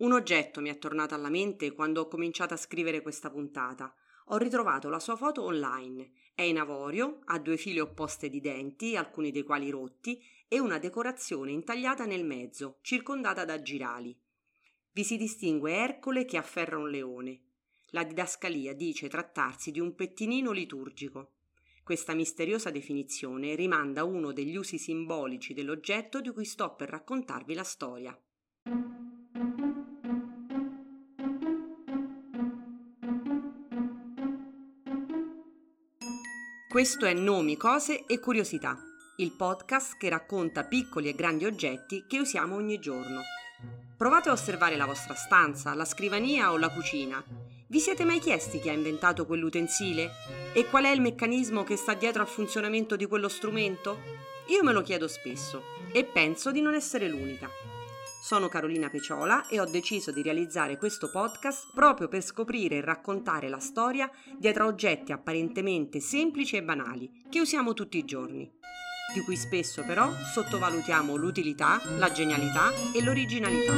Un oggetto mi è tornato alla mente quando ho cominciato a scrivere questa puntata. Ho ritrovato la sua foto online. È in avorio, ha due file opposte di denti, alcuni dei quali rotti, e una decorazione intagliata nel mezzo, circondata da girali. Vi si distingue Ercole che afferra un leone. La didascalia dice trattarsi di un pettinino liturgico. Questa misteriosa definizione rimanda a uno degli usi simbolici dell'oggetto di cui sto per raccontarvi la storia. Questo è Nomi, cose e curiosità, il podcast che racconta piccoli e grandi oggetti che usiamo ogni giorno. Provate a osservare la vostra stanza, la scrivania o la cucina. Vi siete mai chiesti chi ha inventato quell'utensile? E qual è il meccanismo che sta dietro al funzionamento di quello strumento? Io me lo chiedo spesso e penso di non essere l'unica. Sono Carolina Peciola e ho deciso di realizzare questo podcast proprio per scoprire e raccontare la storia dietro oggetti apparentemente semplici e banali che usiamo tutti i giorni, di cui spesso però sottovalutiamo l'utilità, la genialità e l'originalità.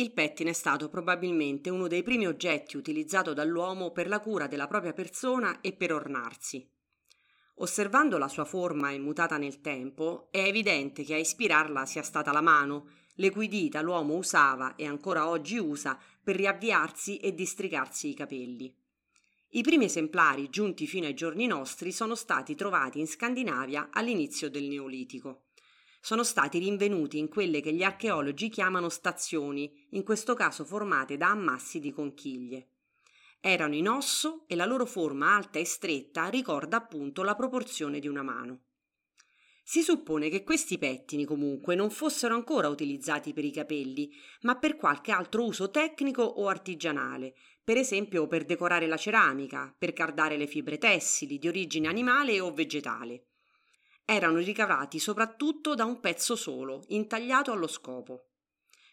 Il pettine è stato probabilmente uno dei primi oggetti utilizzato dall'uomo per la cura della propria persona e per ornarsi. Osservando la sua forma immutata nel tempo, è evidente che a ispirarla sia stata la mano, le cui dita l'uomo usava e ancora oggi usa per riavviarsi e districarsi i capelli. I primi esemplari giunti fino ai giorni nostri sono stati trovati in Scandinavia all'inizio del Neolitico sono stati rinvenuti in quelle che gli archeologi chiamano stazioni, in questo caso formate da ammassi di conchiglie. Erano in osso e la loro forma alta e stretta ricorda appunto la proporzione di una mano. Si suppone che questi pettini comunque non fossero ancora utilizzati per i capelli, ma per qualche altro uso tecnico o artigianale, per esempio per decorare la ceramica, per cardare le fibre tessili di origine animale o vegetale erano ricavati soprattutto da un pezzo solo, intagliato allo scopo.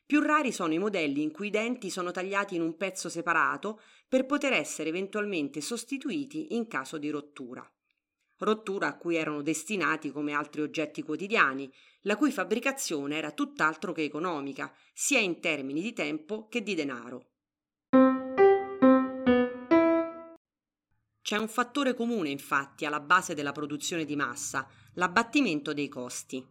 Più rari sono i modelli in cui i denti sono tagliati in un pezzo separato per poter essere eventualmente sostituiti in caso di rottura. Rottura a cui erano destinati come altri oggetti quotidiani, la cui fabbricazione era tutt'altro che economica, sia in termini di tempo che di denaro. C'è un fattore comune infatti alla base della produzione di massa, l'abbattimento dei costi.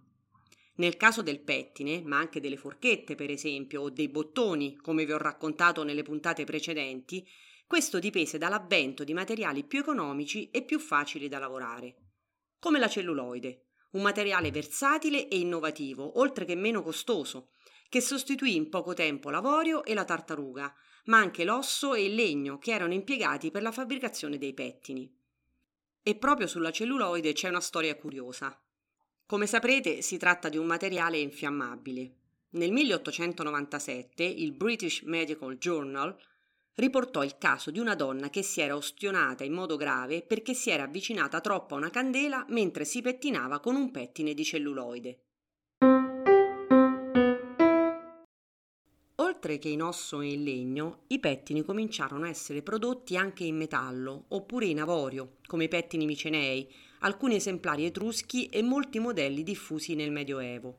Nel caso del pettine, ma anche delle forchette per esempio, o dei bottoni, come vi ho raccontato nelle puntate precedenti, questo dipese dall'avvento di materiali più economici e più facili da lavorare. Come la celluloide, un materiale versatile e innovativo, oltre che meno costoso, che sostituì in poco tempo l'avorio e la tartaruga, ma anche l'osso e il legno che erano impiegati per la fabbricazione dei pettini. E proprio sulla celluloide c'è una storia curiosa. Come saprete, si tratta di un materiale infiammabile. Nel 1897 il British Medical Journal riportò il caso di una donna che si era ostionata in modo grave perché si era avvicinata troppo a una candela mentre si pettinava con un pettine di celluloide. Oltre che in osso e in legno, i pettini cominciarono a essere prodotti anche in metallo oppure in avorio, come i pettini micenei, alcuni esemplari etruschi e molti modelli diffusi nel Medioevo.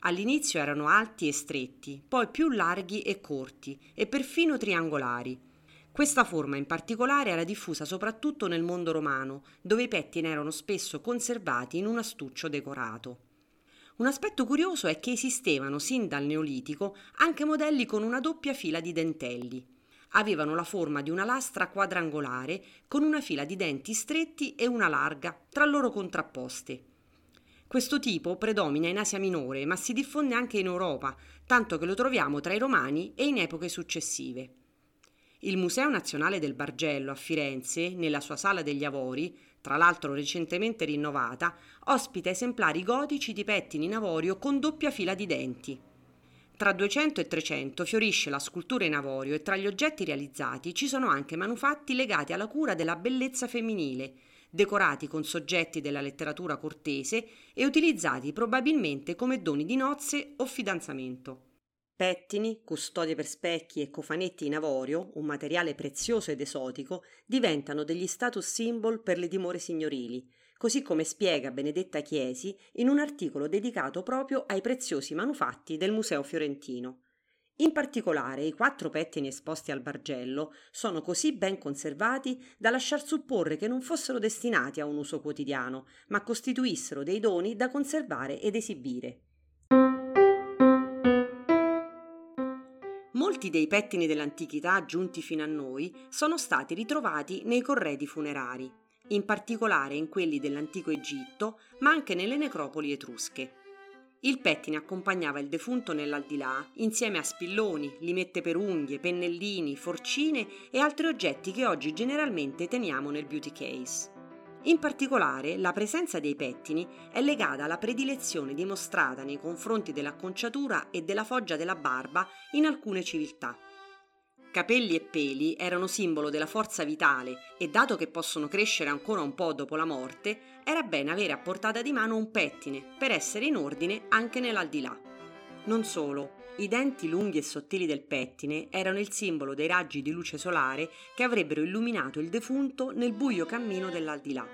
All'inizio erano alti e stretti, poi più larghi e corti e perfino triangolari. Questa forma in particolare era diffusa soprattutto nel mondo romano, dove i pettini erano spesso conservati in un astuccio decorato. Un aspetto curioso è che esistevano sin dal Neolitico anche modelli con una doppia fila di dentelli. Avevano la forma di una lastra quadrangolare con una fila di denti stretti e una larga, tra loro contrapposte. Questo tipo predomina in Asia Minore, ma si diffonde anche in Europa, tanto che lo troviamo tra i Romani e in epoche successive. Il Museo Nazionale del Bargello a Firenze, nella sua sala degli Avori, tra l'altro recentemente rinnovata, ospita esemplari gotici di pettini in avorio con doppia fila di denti. Tra 200 e 300 fiorisce la scultura in avorio e tra gli oggetti realizzati ci sono anche manufatti legati alla cura della bellezza femminile, decorati con soggetti della letteratura cortese e utilizzati probabilmente come doni di nozze o fidanzamento. Pettini, custodie per specchi e cofanetti in avorio, un materiale prezioso ed esotico, diventano degli status symbol per le dimore signorili, così come spiega Benedetta Chiesi in un articolo dedicato proprio ai preziosi manufatti del Museo Fiorentino. In particolare i quattro pettini esposti al Bargello sono così ben conservati da lasciar supporre che non fossero destinati a un uso quotidiano, ma costituissero dei doni da conservare ed esibire. Molti dei pettini dell'antichità giunti fino a noi sono stati ritrovati nei corredi funerari, in particolare in quelli dell'antico Egitto, ma anche nelle necropoli etrusche. Il pettine accompagnava il defunto nell'aldilà insieme a spilloni, limette per unghie, pennellini, forcine e altri oggetti che oggi generalmente teniamo nel beauty case. In particolare, la presenza dei pettini è legata alla predilezione dimostrata nei confronti dell'acconciatura e della foggia della barba in alcune civiltà. Capelli e peli erano simbolo della forza vitale e dato che possono crescere ancora un po' dopo la morte, era bene avere a portata di mano un pettine per essere in ordine anche nell'aldilà. Non solo, i denti lunghi e sottili del pettine erano il simbolo dei raggi di luce solare che avrebbero illuminato il defunto nel buio cammino dell'aldilà.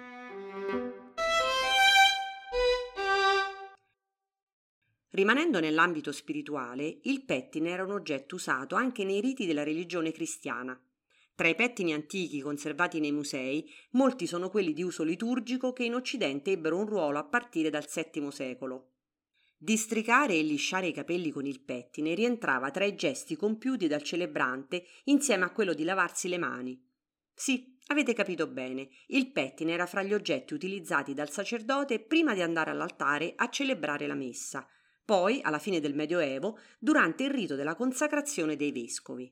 Rimanendo nell'ambito spirituale, il pettine era un oggetto usato anche nei riti della religione cristiana. Tra i pettini antichi conservati nei musei, molti sono quelli di uso liturgico che in Occidente ebbero un ruolo a partire dal VII secolo. Districare e lisciare i capelli con il pettine rientrava tra i gesti compiuti dal celebrante insieme a quello di lavarsi le mani. Sì, avete capito bene, il pettine era fra gli oggetti utilizzati dal sacerdote prima di andare all'altare a celebrare la messa, poi, alla fine del Medioevo, durante il rito della consacrazione dei vescovi.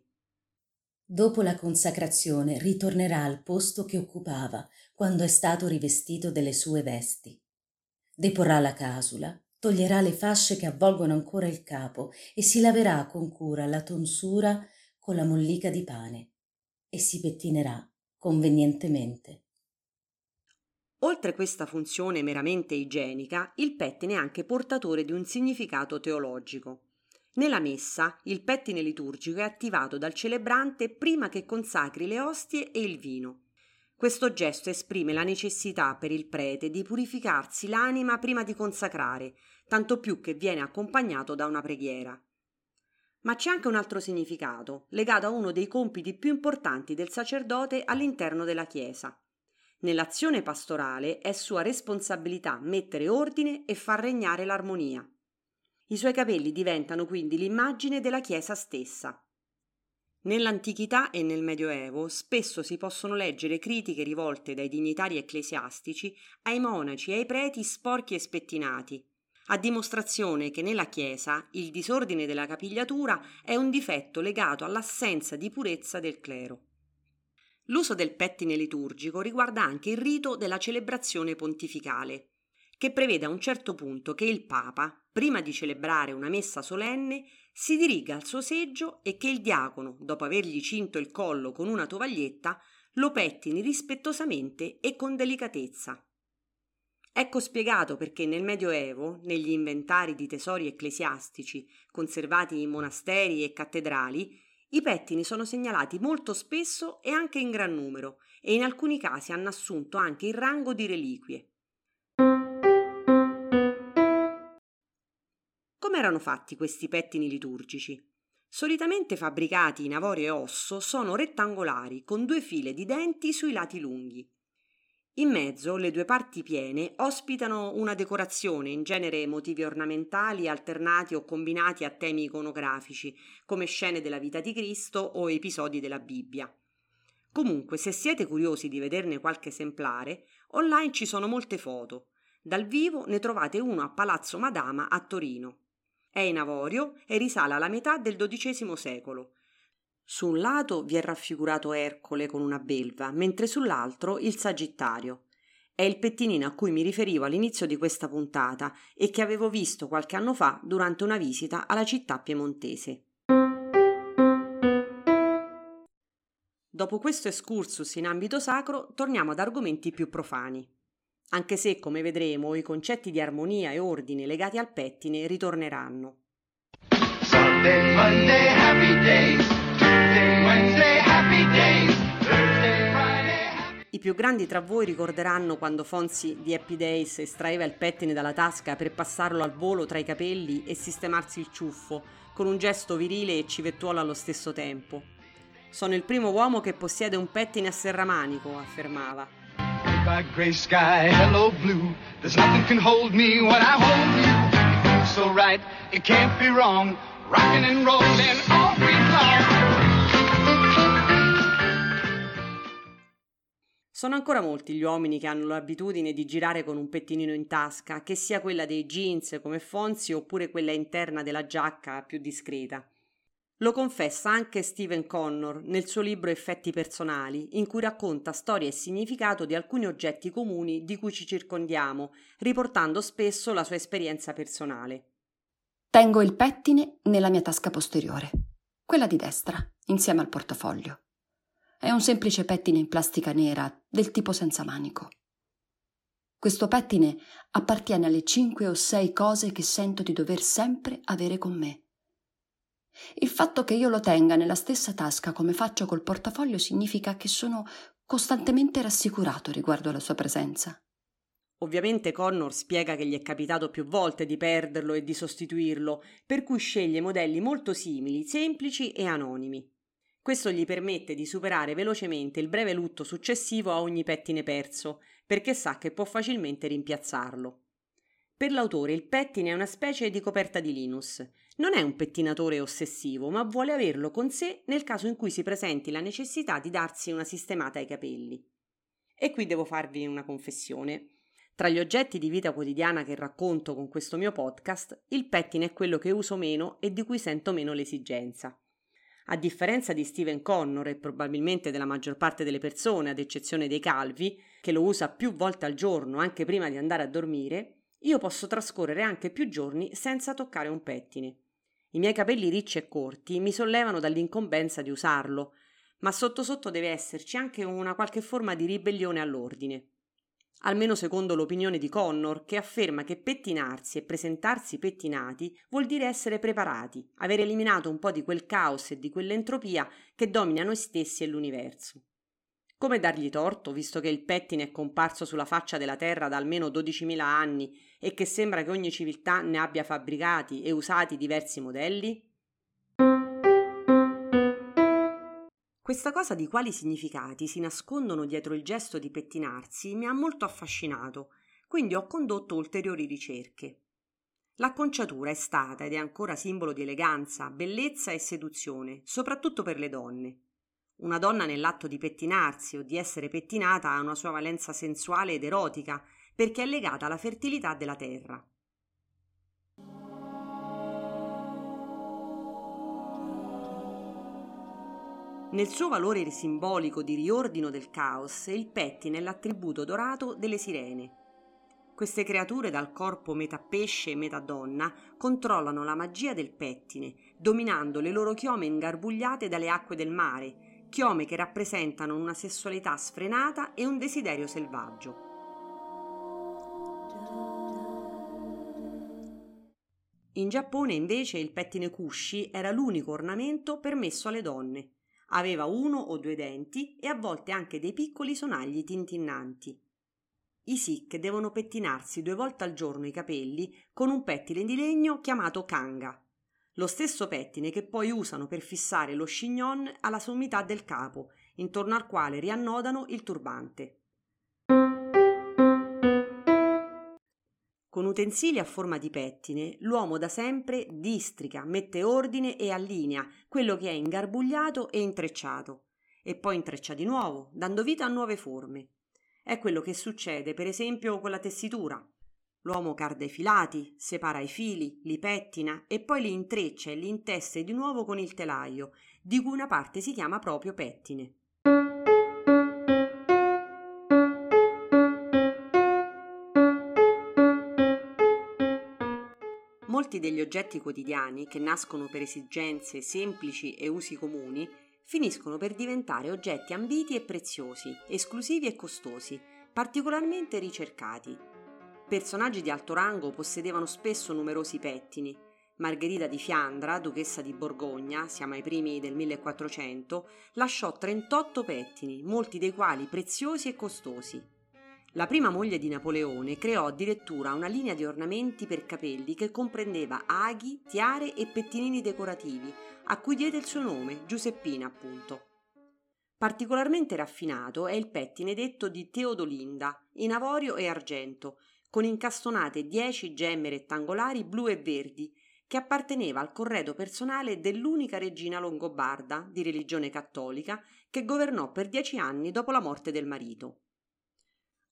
Dopo la consacrazione ritornerà al posto che occupava quando è stato rivestito delle sue vesti. Deporrà la casula, toglierà le fasce che avvolgono ancora il capo e si laverà con cura la tonsura con la mollica di pane e si pettinerà convenientemente. Oltre questa funzione meramente igienica, il pettine è anche portatore di un significato teologico. Nella messa, il pettine liturgico è attivato dal celebrante prima che consacri le ostie e il vino. Questo gesto esprime la necessità per il prete di purificarsi l'anima prima di consacrare, tanto più che viene accompagnato da una preghiera. Ma c'è anche un altro significato, legato a uno dei compiti più importanti del sacerdote all'interno della Chiesa, Nell'azione pastorale è sua responsabilità mettere ordine e far regnare l'armonia. I suoi capelli diventano quindi l'immagine della Chiesa stessa. Nell'antichità e nel Medioevo spesso si possono leggere critiche rivolte dai dignitari ecclesiastici ai monaci e ai preti sporchi e spettinati, a dimostrazione che nella Chiesa il disordine della capigliatura è un difetto legato all'assenza di purezza del clero. L'uso del pettine liturgico riguarda anche il rito della celebrazione pontificale, che prevede a un certo punto che il Papa, prima di celebrare una messa solenne, si diriga al suo seggio e che il diacono, dopo avergli cinto il collo con una tovaglietta, lo pettini rispettosamente e con delicatezza. Ecco spiegato perché nel Medioevo, negli inventari di tesori ecclesiastici conservati in monasteri e cattedrali, i pettini sono segnalati molto spesso e anche in gran numero e in alcuni casi hanno assunto anche il rango di reliquie. Come erano fatti questi pettini liturgici? Solitamente fabbricati in avorio e osso, sono rettangolari con due file di denti sui lati lunghi. In mezzo le due parti piene ospitano una decorazione, in genere motivi ornamentali alternati o combinati a temi iconografici, come scene della vita di Cristo o episodi della Bibbia. Comunque, se siete curiosi di vederne qualche esemplare, online ci sono molte foto. Dal vivo ne trovate uno a Palazzo Madama a Torino. È in avorio e risale alla metà del XII secolo su un lato vi è raffigurato Ercole con una belva, mentre sull'altro il Sagittario. È il pettinino a cui mi riferivo all'inizio di questa puntata e che avevo visto qualche anno fa durante una visita alla città piemontese. Dopo questo excursus in ambito sacro, torniamo ad argomenti più profani. Anche se, come vedremo, i concetti di armonia e ordine legati al pettine ritorneranno. then Monday, days, Tuesday, days, Thursday, Friday. I più grandi tra voi ricorderanno quando Fonzi di Happy Days estraeva il pettine dalla tasca per passarlo al volo tra i capelli e sistemarsi il ciuffo, con un gesto virile e civettuolo allo stesso tempo. Sono il primo uomo che possiede un pettine a serramanico, affermava. Goodbye gray sky, hello blue. There's nothing can hold me when I hold you. It feels so right, it can't be wrong. Rocking and rolling all week long. Sono ancora molti gli uomini che hanno l'abitudine di girare con un pettinino in tasca, che sia quella dei jeans come Fonzi oppure quella interna della giacca più discreta. Lo confessa anche Stephen Connor nel suo libro Effetti personali, in cui racconta storia e significato di alcuni oggetti comuni di cui ci circondiamo, riportando spesso la sua esperienza personale. Tengo il pettine nella mia tasca posteriore, quella di destra, insieme al portafoglio. È un semplice pettine in plastica nera, del tipo senza manico. Questo pettine appartiene alle cinque o sei cose che sento di dover sempre avere con me il fatto che io lo tenga nella stessa tasca come faccio col portafoglio significa che sono costantemente rassicurato riguardo alla sua presenza. Ovviamente Connor spiega che gli è capitato più volte di perderlo e di sostituirlo, per cui sceglie modelli molto simili, semplici e anonimi. Questo gli permette di superare velocemente il breve lutto successivo a ogni pettine perso, perché sa che può facilmente rimpiazzarlo. Per l'autore il pettine è una specie di coperta di Linus. Non è un pettinatore ossessivo, ma vuole averlo con sé nel caso in cui si presenti la necessità di darsi una sistemata ai capelli. E qui devo farvi una confessione. Tra gli oggetti di vita quotidiana che racconto con questo mio podcast, il pettine è quello che uso meno e di cui sento meno l'esigenza. A differenza di Steven Connor e probabilmente della maggior parte delle persone, ad eccezione dei calvi, che lo usa più volte al giorno anche prima di andare a dormire, io posso trascorrere anche più giorni senza toccare un pettine. I miei capelli ricci e corti mi sollevano dall'incombenza di usarlo, ma sotto sotto deve esserci anche una qualche forma di ribellione all'ordine. Almeno secondo l'opinione di Connor, che afferma che pettinarsi e presentarsi pettinati vuol dire essere preparati, aver eliminato un po' di quel caos e di quell'entropia che domina noi stessi e l'universo. Come dargli torto, visto che il pettine è comparso sulla faccia della terra da almeno 12.000 anni e che sembra che ogni civiltà ne abbia fabbricati e usati diversi modelli? Questa cosa di quali significati si nascondono dietro il gesto di pettinarsi mi ha molto affascinato, quindi ho condotto ulteriori ricerche. L'acconciatura è stata ed è ancora simbolo di eleganza, bellezza e seduzione, soprattutto per le donne. Una donna nell'atto di pettinarsi o di essere pettinata ha una sua valenza sensuale ed erotica perché è legata alla fertilità della terra. Nel suo valore simbolico di riordino del caos, il pettine è l'attributo dorato delle sirene. Queste creature dal corpo metà pesce e metà donna controllano la magia del pettine, dominando le loro chiome ingarbugliate dalle acque del mare, chiome che rappresentano una sessualità sfrenata e un desiderio selvaggio. In Giappone invece il pettine kushi era l'unico ornamento permesso alle donne. Aveva uno o due denti e a volte anche dei piccoli sonagli tintinnanti. I sikh devono pettinarsi due volte al giorno i capelli con un pettine di legno chiamato kanga lo stesso pettine che poi usano per fissare lo chignon alla sommità del capo, intorno al quale riannodano il turbante. Con utensili a forma di pettine, l'uomo da sempre districa, mette ordine e allinea quello che è ingarbugliato e intrecciato, e poi intreccia di nuovo, dando vita a nuove forme. È quello che succede, per esempio, con la tessitura. L'uomo carda i filati, separa i fili, li pettina e poi li intreccia e li intesse di nuovo con il telaio, di cui una parte si chiama proprio pettine. Molti degli oggetti quotidiani, che nascono per esigenze semplici e usi comuni, finiscono per diventare oggetti ambiti e preziosi, esclusivi e costosi, particolarmente ricercati, Personaggi di alto rango possedevano spesso numerosi pettini. Margherita di Fiandra, duchessa di Borgogna, siamo ai primi del 1400, lasciò 38 pettini, molti dei quali preziosi e costosi. La prima moglie di Napoleone creò addirittura una linea di ornamenti per capelli che comprendeva aghi, tiare e pettinini decorativi, a cui diede il suo nome, Giuseppina appunto. Particolarmente raffinato è il pettine detto di Teodolinda, in avorio e argento, con incastonate 10 gemme rettangolari blu e verdi, che apparteneva al corredo personale dell'unica regina longobarda di religione cattolica che governò per dieci anni dopo la morte del marito.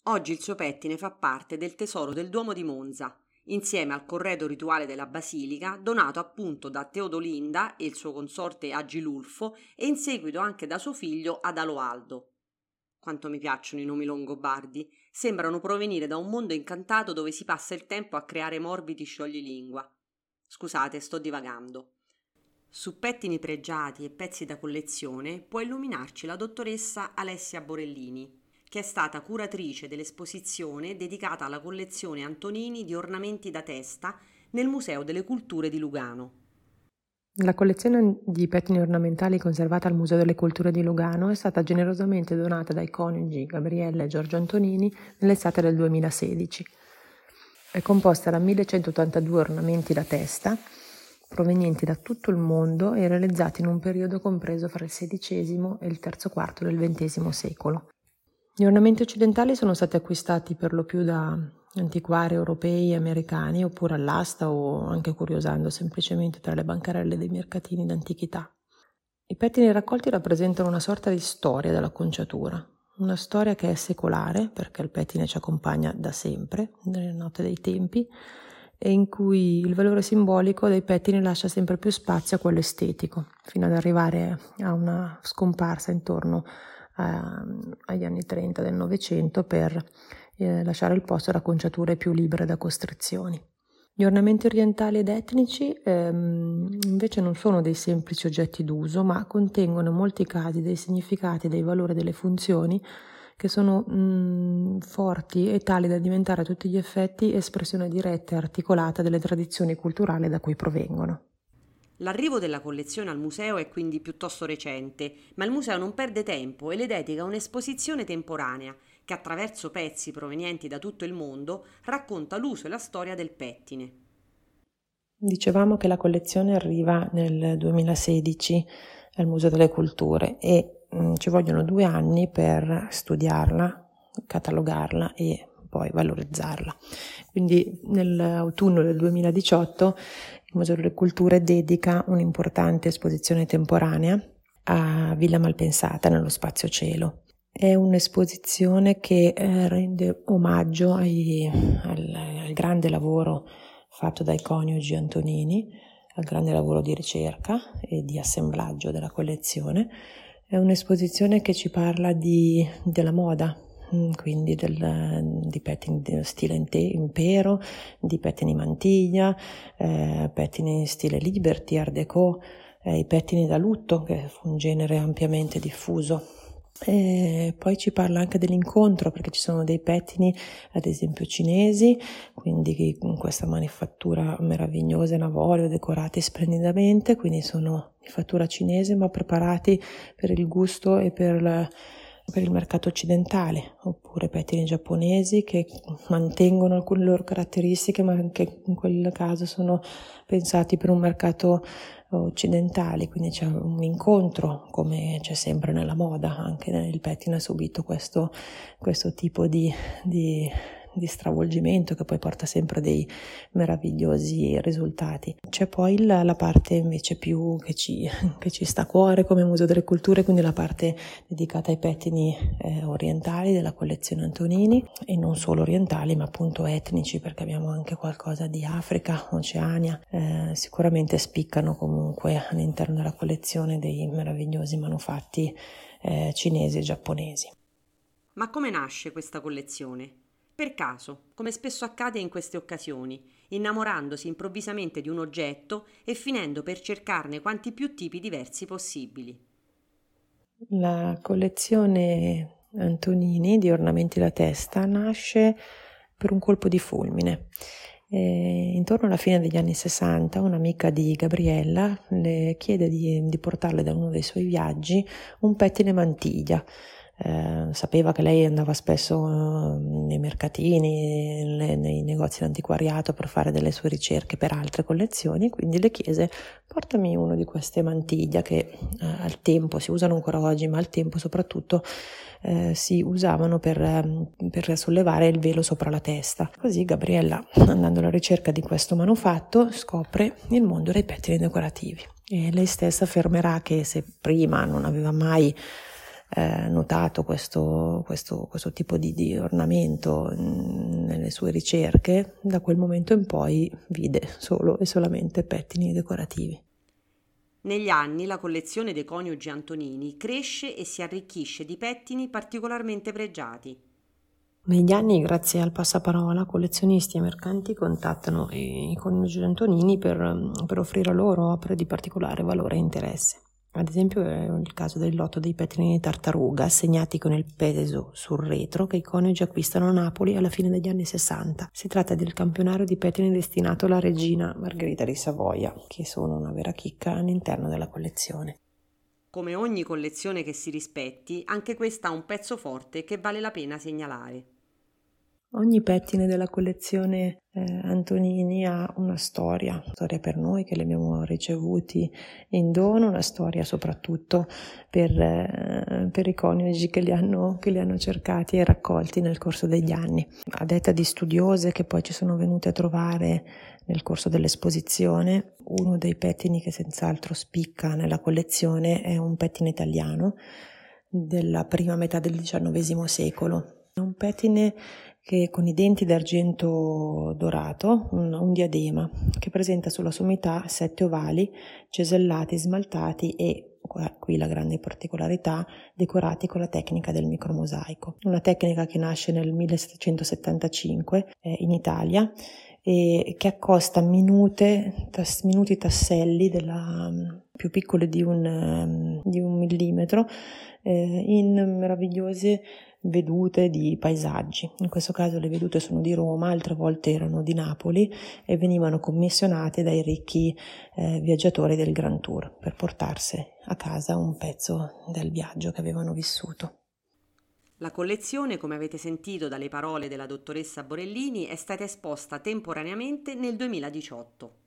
Oggi il suo pettine fa parte del tesoro del Duomo di Monza, insieme al corredo rituale della basilica, donato appunto da Teodolinda e il suo consorte Agilulfo e in seguito anche da suo figlio Adaloaldo. Quanto mi piacciono i nomi longobardi, sembrano provenire da un mondo incantato dove si passa il tempo a creare morbidi scioglilingua. Scusate, sto divagando. Su pettini pregiati e pezzi da collezione può illuminarci la dottoressa Alessia Borellini, che è stata curatrice dell'esposizione dedicata alla collezione Antonini di ornamenti da testa nel Museo delle Culture di Lugano. La collezione di pettini ornamentali conservata al Museo delle Culture di Lugano è stata generosamente donata dai coniugi Gabriella e Giorgio Antonini nell'estate del 2016. È composta da 1182 ornamenti da testa provenienti da tutto il mondo e realizzati in un periodo compreso fra il XVI e il terzo quarto del XX secolo. Gli ornamenti occidentali sono stati acquistati per lo più da antiquari europei e americani oppure all'asta o anche curiosando semplicemente tra le bancarelle dei mercatini d'antichità. I pettini raccolti rappresentano una sorta di storia della conciatura, una storia che è secolare, perché il pettine ci accompagna da sempre, nelle note dei tempi, e in cui il valore simbolico dei pettini lascia sempre più spazio a quello estetico, fino ad arrivare a una scomparsa intorno a, agli anni 30 del Novecento per eh, lasciare il posto ad acconciature più libere da costrizioni. Gli ornamenti orientali ed etnici ehm, invece non sono dei semplici oggetti d'uso, ma contengono in molti casi dei significati, dei valori, delle funzioni che sono mh, forti e tali da diventare a tutti gli effetti espressione diretta e articolata delle tradizioni culturali da cui provengono. L'arrivo della collezione al museo è quindi piuttosto recente, ma il museo non perde tempo e le dedica un'esposizione temporanea che attraverso pezzi provenienti da tutto il mondo racconta l'uso e la storia del pettine. Dicevamo che la collezione arriva nel 2016 al Museo delle Culture e mh, mm, ci vogliono due anni per studiarla, catalogarla e poi valorizzarla. Quindi nell'autunno del 2018 il Museo delle Culture dedica un'importante esposizione temporanea a Villa Malpensata nello spazio cielo. È un'esposizione che eh, rende omaggio ai, al, al, grande lavoro fatto dai coniugi Antonini, al grande lavoro di ricerca e di assemblaggio della collezione. È un'esposizione che ci parla di, della moda, quindi del, di pettini stile impero, di pettini mantiglia, eh, pettini stile liberty, art déco, eh, i pettini da lutto, che fu un genere ampiamente diffuso. E poi ci parla anche dell'incontro perché ci sono dei pettini, ad esempio cinesi, quindi in questa manifattura meravigliosa in avorio, decorati splendidamente, quindi sono di fattura cinese ma preparati per il gusto e per, la, per il mercato occidentale, oppure pettini giapponesi che mantengono alcune loro caratteristiche ma anche in quel caso sono pensati per un mercato occidentali, quindi c'è un incontro come c'è sempre nella moda, anche il pettine ha subito questo, questo tipo di, di di stravolgimento che poi porta sempre dei meravigliosi risultati. C'è poi la, la parte invece più che ci, che ci, sta a cuore come Museo delle Culture, quindi la parte dedicata ai pettini eh, orientali della collezione Antonini e non solo orientali ma appunto etnici perché abbiamo anche qualcosa di Africa, Oceania, eh, sicuramente spiccano comunque all'interno della collezione dei meravigliosi manufatti eh, cinesi e giapponesi. Ma come nasce questa collezione? Per caso, come spesso accade in queste occasioni, innamorandosi improvvisamente di un oggetto e finendo per cercarne quanti più tipi diversi possibili. La collezione Antonini di ornamenti da testa nasce per un colpo di fulmine. E intorno alla fine degli anni 60 un'amica di Gabriella le chiede di, di portarle da uno dei suoi viaggi un pettine mantiglia eh, sapeva che lei andava spesso eh, nei mercatini, nei, nei negozi d'antiquariato per fare delle sue ricerche per altre collezioni, quindi le chiese portami uno di queste mantiglia che eh, al tempo si usano ancora oggi, ma al tempo soprattutto eh, si usavano per, ehm, per, sollevare il velo sopra la testa. Così Gabriella, andando alla ricerca di questo manufatto, scopre il mondo dei pettini decorativi. E lei stessa affermerà che se prima non aveva mai eh, notato questo, questo, questo tipo di, di ornamento nelle sue ricerche, da quel momento in poi vide solo e solamente pettini decorativi. Negli anni la collezione dei coniugi Antonini cresce e si arricchisce di pettini particolarmente pregiati. Negli anni, grazie al passaparola, collezionisti e mercanti contattano i coniugi Antonini per, per offrire loro opere di particolare valore e interesse. Ad esempio è il caso del lotto dei pettini di tartaruga assegnati con il peso sul retro che i coniugi acquistano a Napoli alla fine degli anni 60. Si tratta del campionario di pettini destinato alla regina Margherita di Savoia, che sono una vera chicca all'interno della collezione. Come ogni collezione che si rispetti, anche questa ha un pezzo forte che vale la pena segnalare. Ogni pettine della collezione eh, Antonini ha una storia, una storia per noi che li abbiamo ricevuti in dono, una storia soprattutto per, eh, per i coniugi che li, hanno, che li hanno cercati e raccolti nel corso degli anni. A detta di studiose che poi ci sono venute a trovare nel corso dell'esposizione, uno dei pettini che senz'altro spicca nella collezione è un pettine italiano della prima metà del XIX secolo. È un pettine che con i denti d'argento dorato, un, un, diadema che presenta sulla sommità sette ovali cesellati, smaltati e, qui la grande particolarità, decorati con la tecnica del micromosaico. Una tecnica che nasce nel 1775 eh, in Italia e che accosta minute, tas, minuti tasselli della, più piccoli di un, di un millimetro eh, in meravigliose vedute di paesaggi. In questo caso le vedute sono di Roma, altre volte erano di Napoli e venivano commissionate dai ricchi eh, viaggiatori del Grand Tour per portarsi a casa un pezzo del viaggio che avevano vissuto. La collezione, come avete sentito dalle parole della dottoressa Borellini, è stata esposta temporaneamente nel 2018.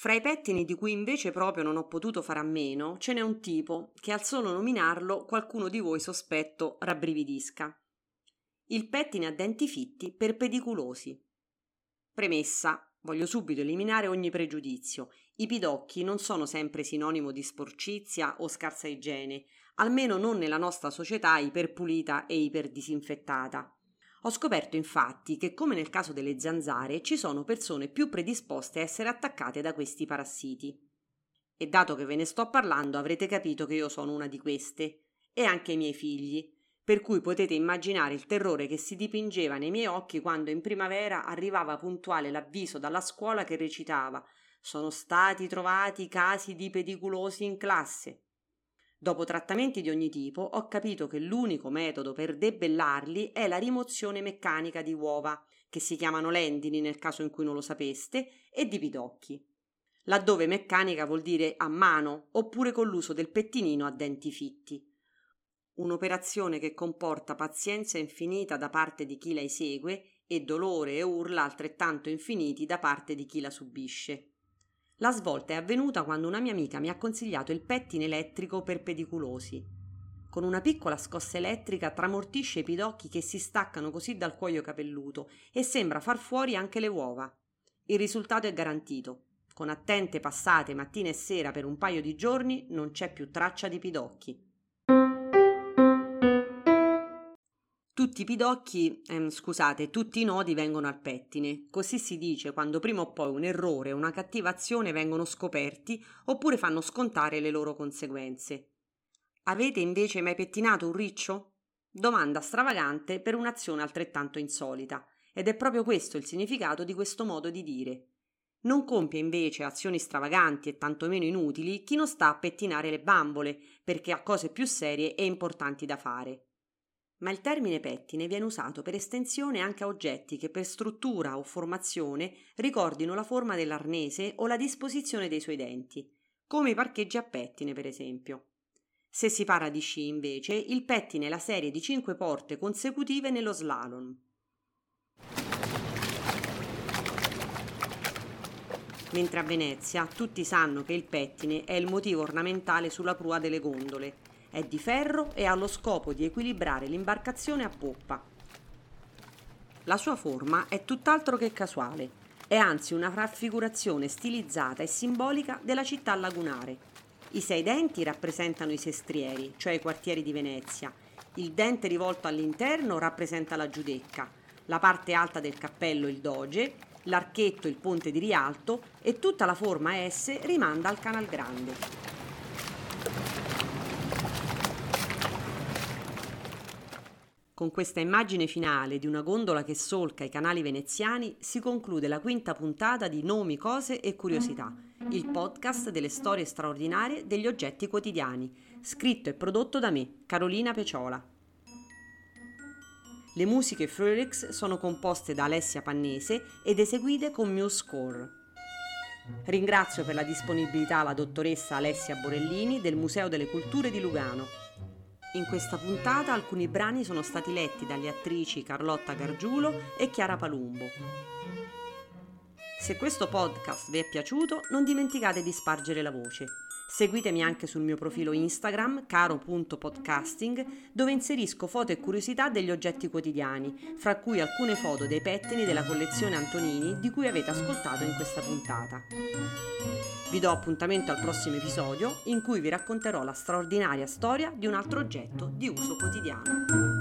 Fra i pettini di cui invece proprio non ho potuto fare a meno, ce n'è un tipo che al solo nominarlo qualcuno di voi sospetto rabbrividisca. Il pettine a denti fitti per pediculosi. Premessa, voglio subito eliminare ogni pregiudizio. I pidocchi non sono sempre sinonimo di sporcizia o scarsa igiene, almeno non nella nostra società iperpulita e iperdisinfettata. Ho scoperto infatti che, come nel caso delle zanzare, ci sono persone più predisposte a essere attaccate da questi parassiti. E dato che ve ne sto parlando, avrete capito che io sono una di queste, e anche i miei figli, per cui potete immaginare il terrore che si dipingeva nei miei occhi quando in primavera arrivava puntuale l'avviso dalla scuola che recitava sono stati trovati casi di pediculosi in classe. Dopo trattamenti di ogni tipo, ho capito che l'unico metodo per debellarli è la rimozione meccanica di uova, che si chiamano lendini nel caso in cui non lo sapeste, e di pidocchi. Laddove meccanica vuol dire a mano oppure con l'uso del pettinino a denti fitti. Un'operazione che comporta pazienza infinita da parte di chi la esegue e dolore e urla altrettanto infiniti da parte di chi la subisce. La svolta è avvenuta quando una mia amica mi ha consigliato il pettine elettrico per pediculosi. Con una piccola scossa elettrica tramortisce i pidocchi che si staccano così dal cuoio capelluto e sembra far fuori anche le uova. Il risultato è garantito. Con attente passate mattina e sera per un paio di giorni non c'è più traccia di pidocchi. Tutti i pidocchi, ehm, scusate, tutti i nodi vengono al pettine. Così si dice quando prima o poi un errore o una cattiva azione vengono scoperti oppure fanno scontare le loro conseguenze. Avete invece mai pettinato un riccio? Domanda stravagante per un'azione altrettanto insolita. Ed è proprio questo il significato di questo modo di dire. Non compie invece azioni stravaganti e tantomeno inutili chi non sta a pettinare le bambole, perché ha cose più serie e importanti da fare. Ma il termine pettine viene usato per estensione anche a oggetti che per struttura o formazione ricordino la forma dell'arnese o la disposizione dei suoi denti, come i parcheggi a pettine per esempio. Se si parla di sci invece, il pettine è la serie di cinque porte consecutive nello slalom. Mentre a Venezia tutti sanno che il pettine è il motivo ornamentale sulla prua delle gondole è di ferro e ha lo scopo di equilibrare l'imbarcazione a poppa. La sua forma è tutt'altro che casuale, è anzi una raffigurazione stilizzata e simbolica della città lagunare. I sei denti rappresentano i sestrieri, cioè i quartieri di Venezia. Il dente rivolto all'interno rappresenta la Giudecca, la parte alta del cappello il Doge, l'archetto il ponte di Rialto e tutta la forma S rimanda al Canal Grande. Con questa immagine finale di una gondola che solca i canali veneziani si conclude la quinta puntata di Nomi, cose e curiosità, il podcast delle storie straordinarie degli oggetti quotidiani, scritto e prodotto da me, Carolina Peciola. Le musiche Fröhlich sono composte da Alessia Pannese ed eseguite con MuseScore. Ringrazio per la disponibilità la dottoressa Alessia Borellini del Museo delle Culture di Lugano in questa puntata alcuni brani sono stati letti dalle attrici Carlotta Gargiulo e Chiara Palumbo. Se questo podcast vi è piaciuto, non dimenticate di spargere la voce. Seguitemi anche sul mio profilo Instagram, caro.podcasting, dove inserisco foto e curiosità degli oggetti quotidiani, fra cui alcune foto dei pettini della collezione Antonini di cui avete ascoltato in questa puntata. Vi do appuntamento al prossimo episodio in cui vi racconterò la straordinaria storia di un altro oggetto di uso quotidiano.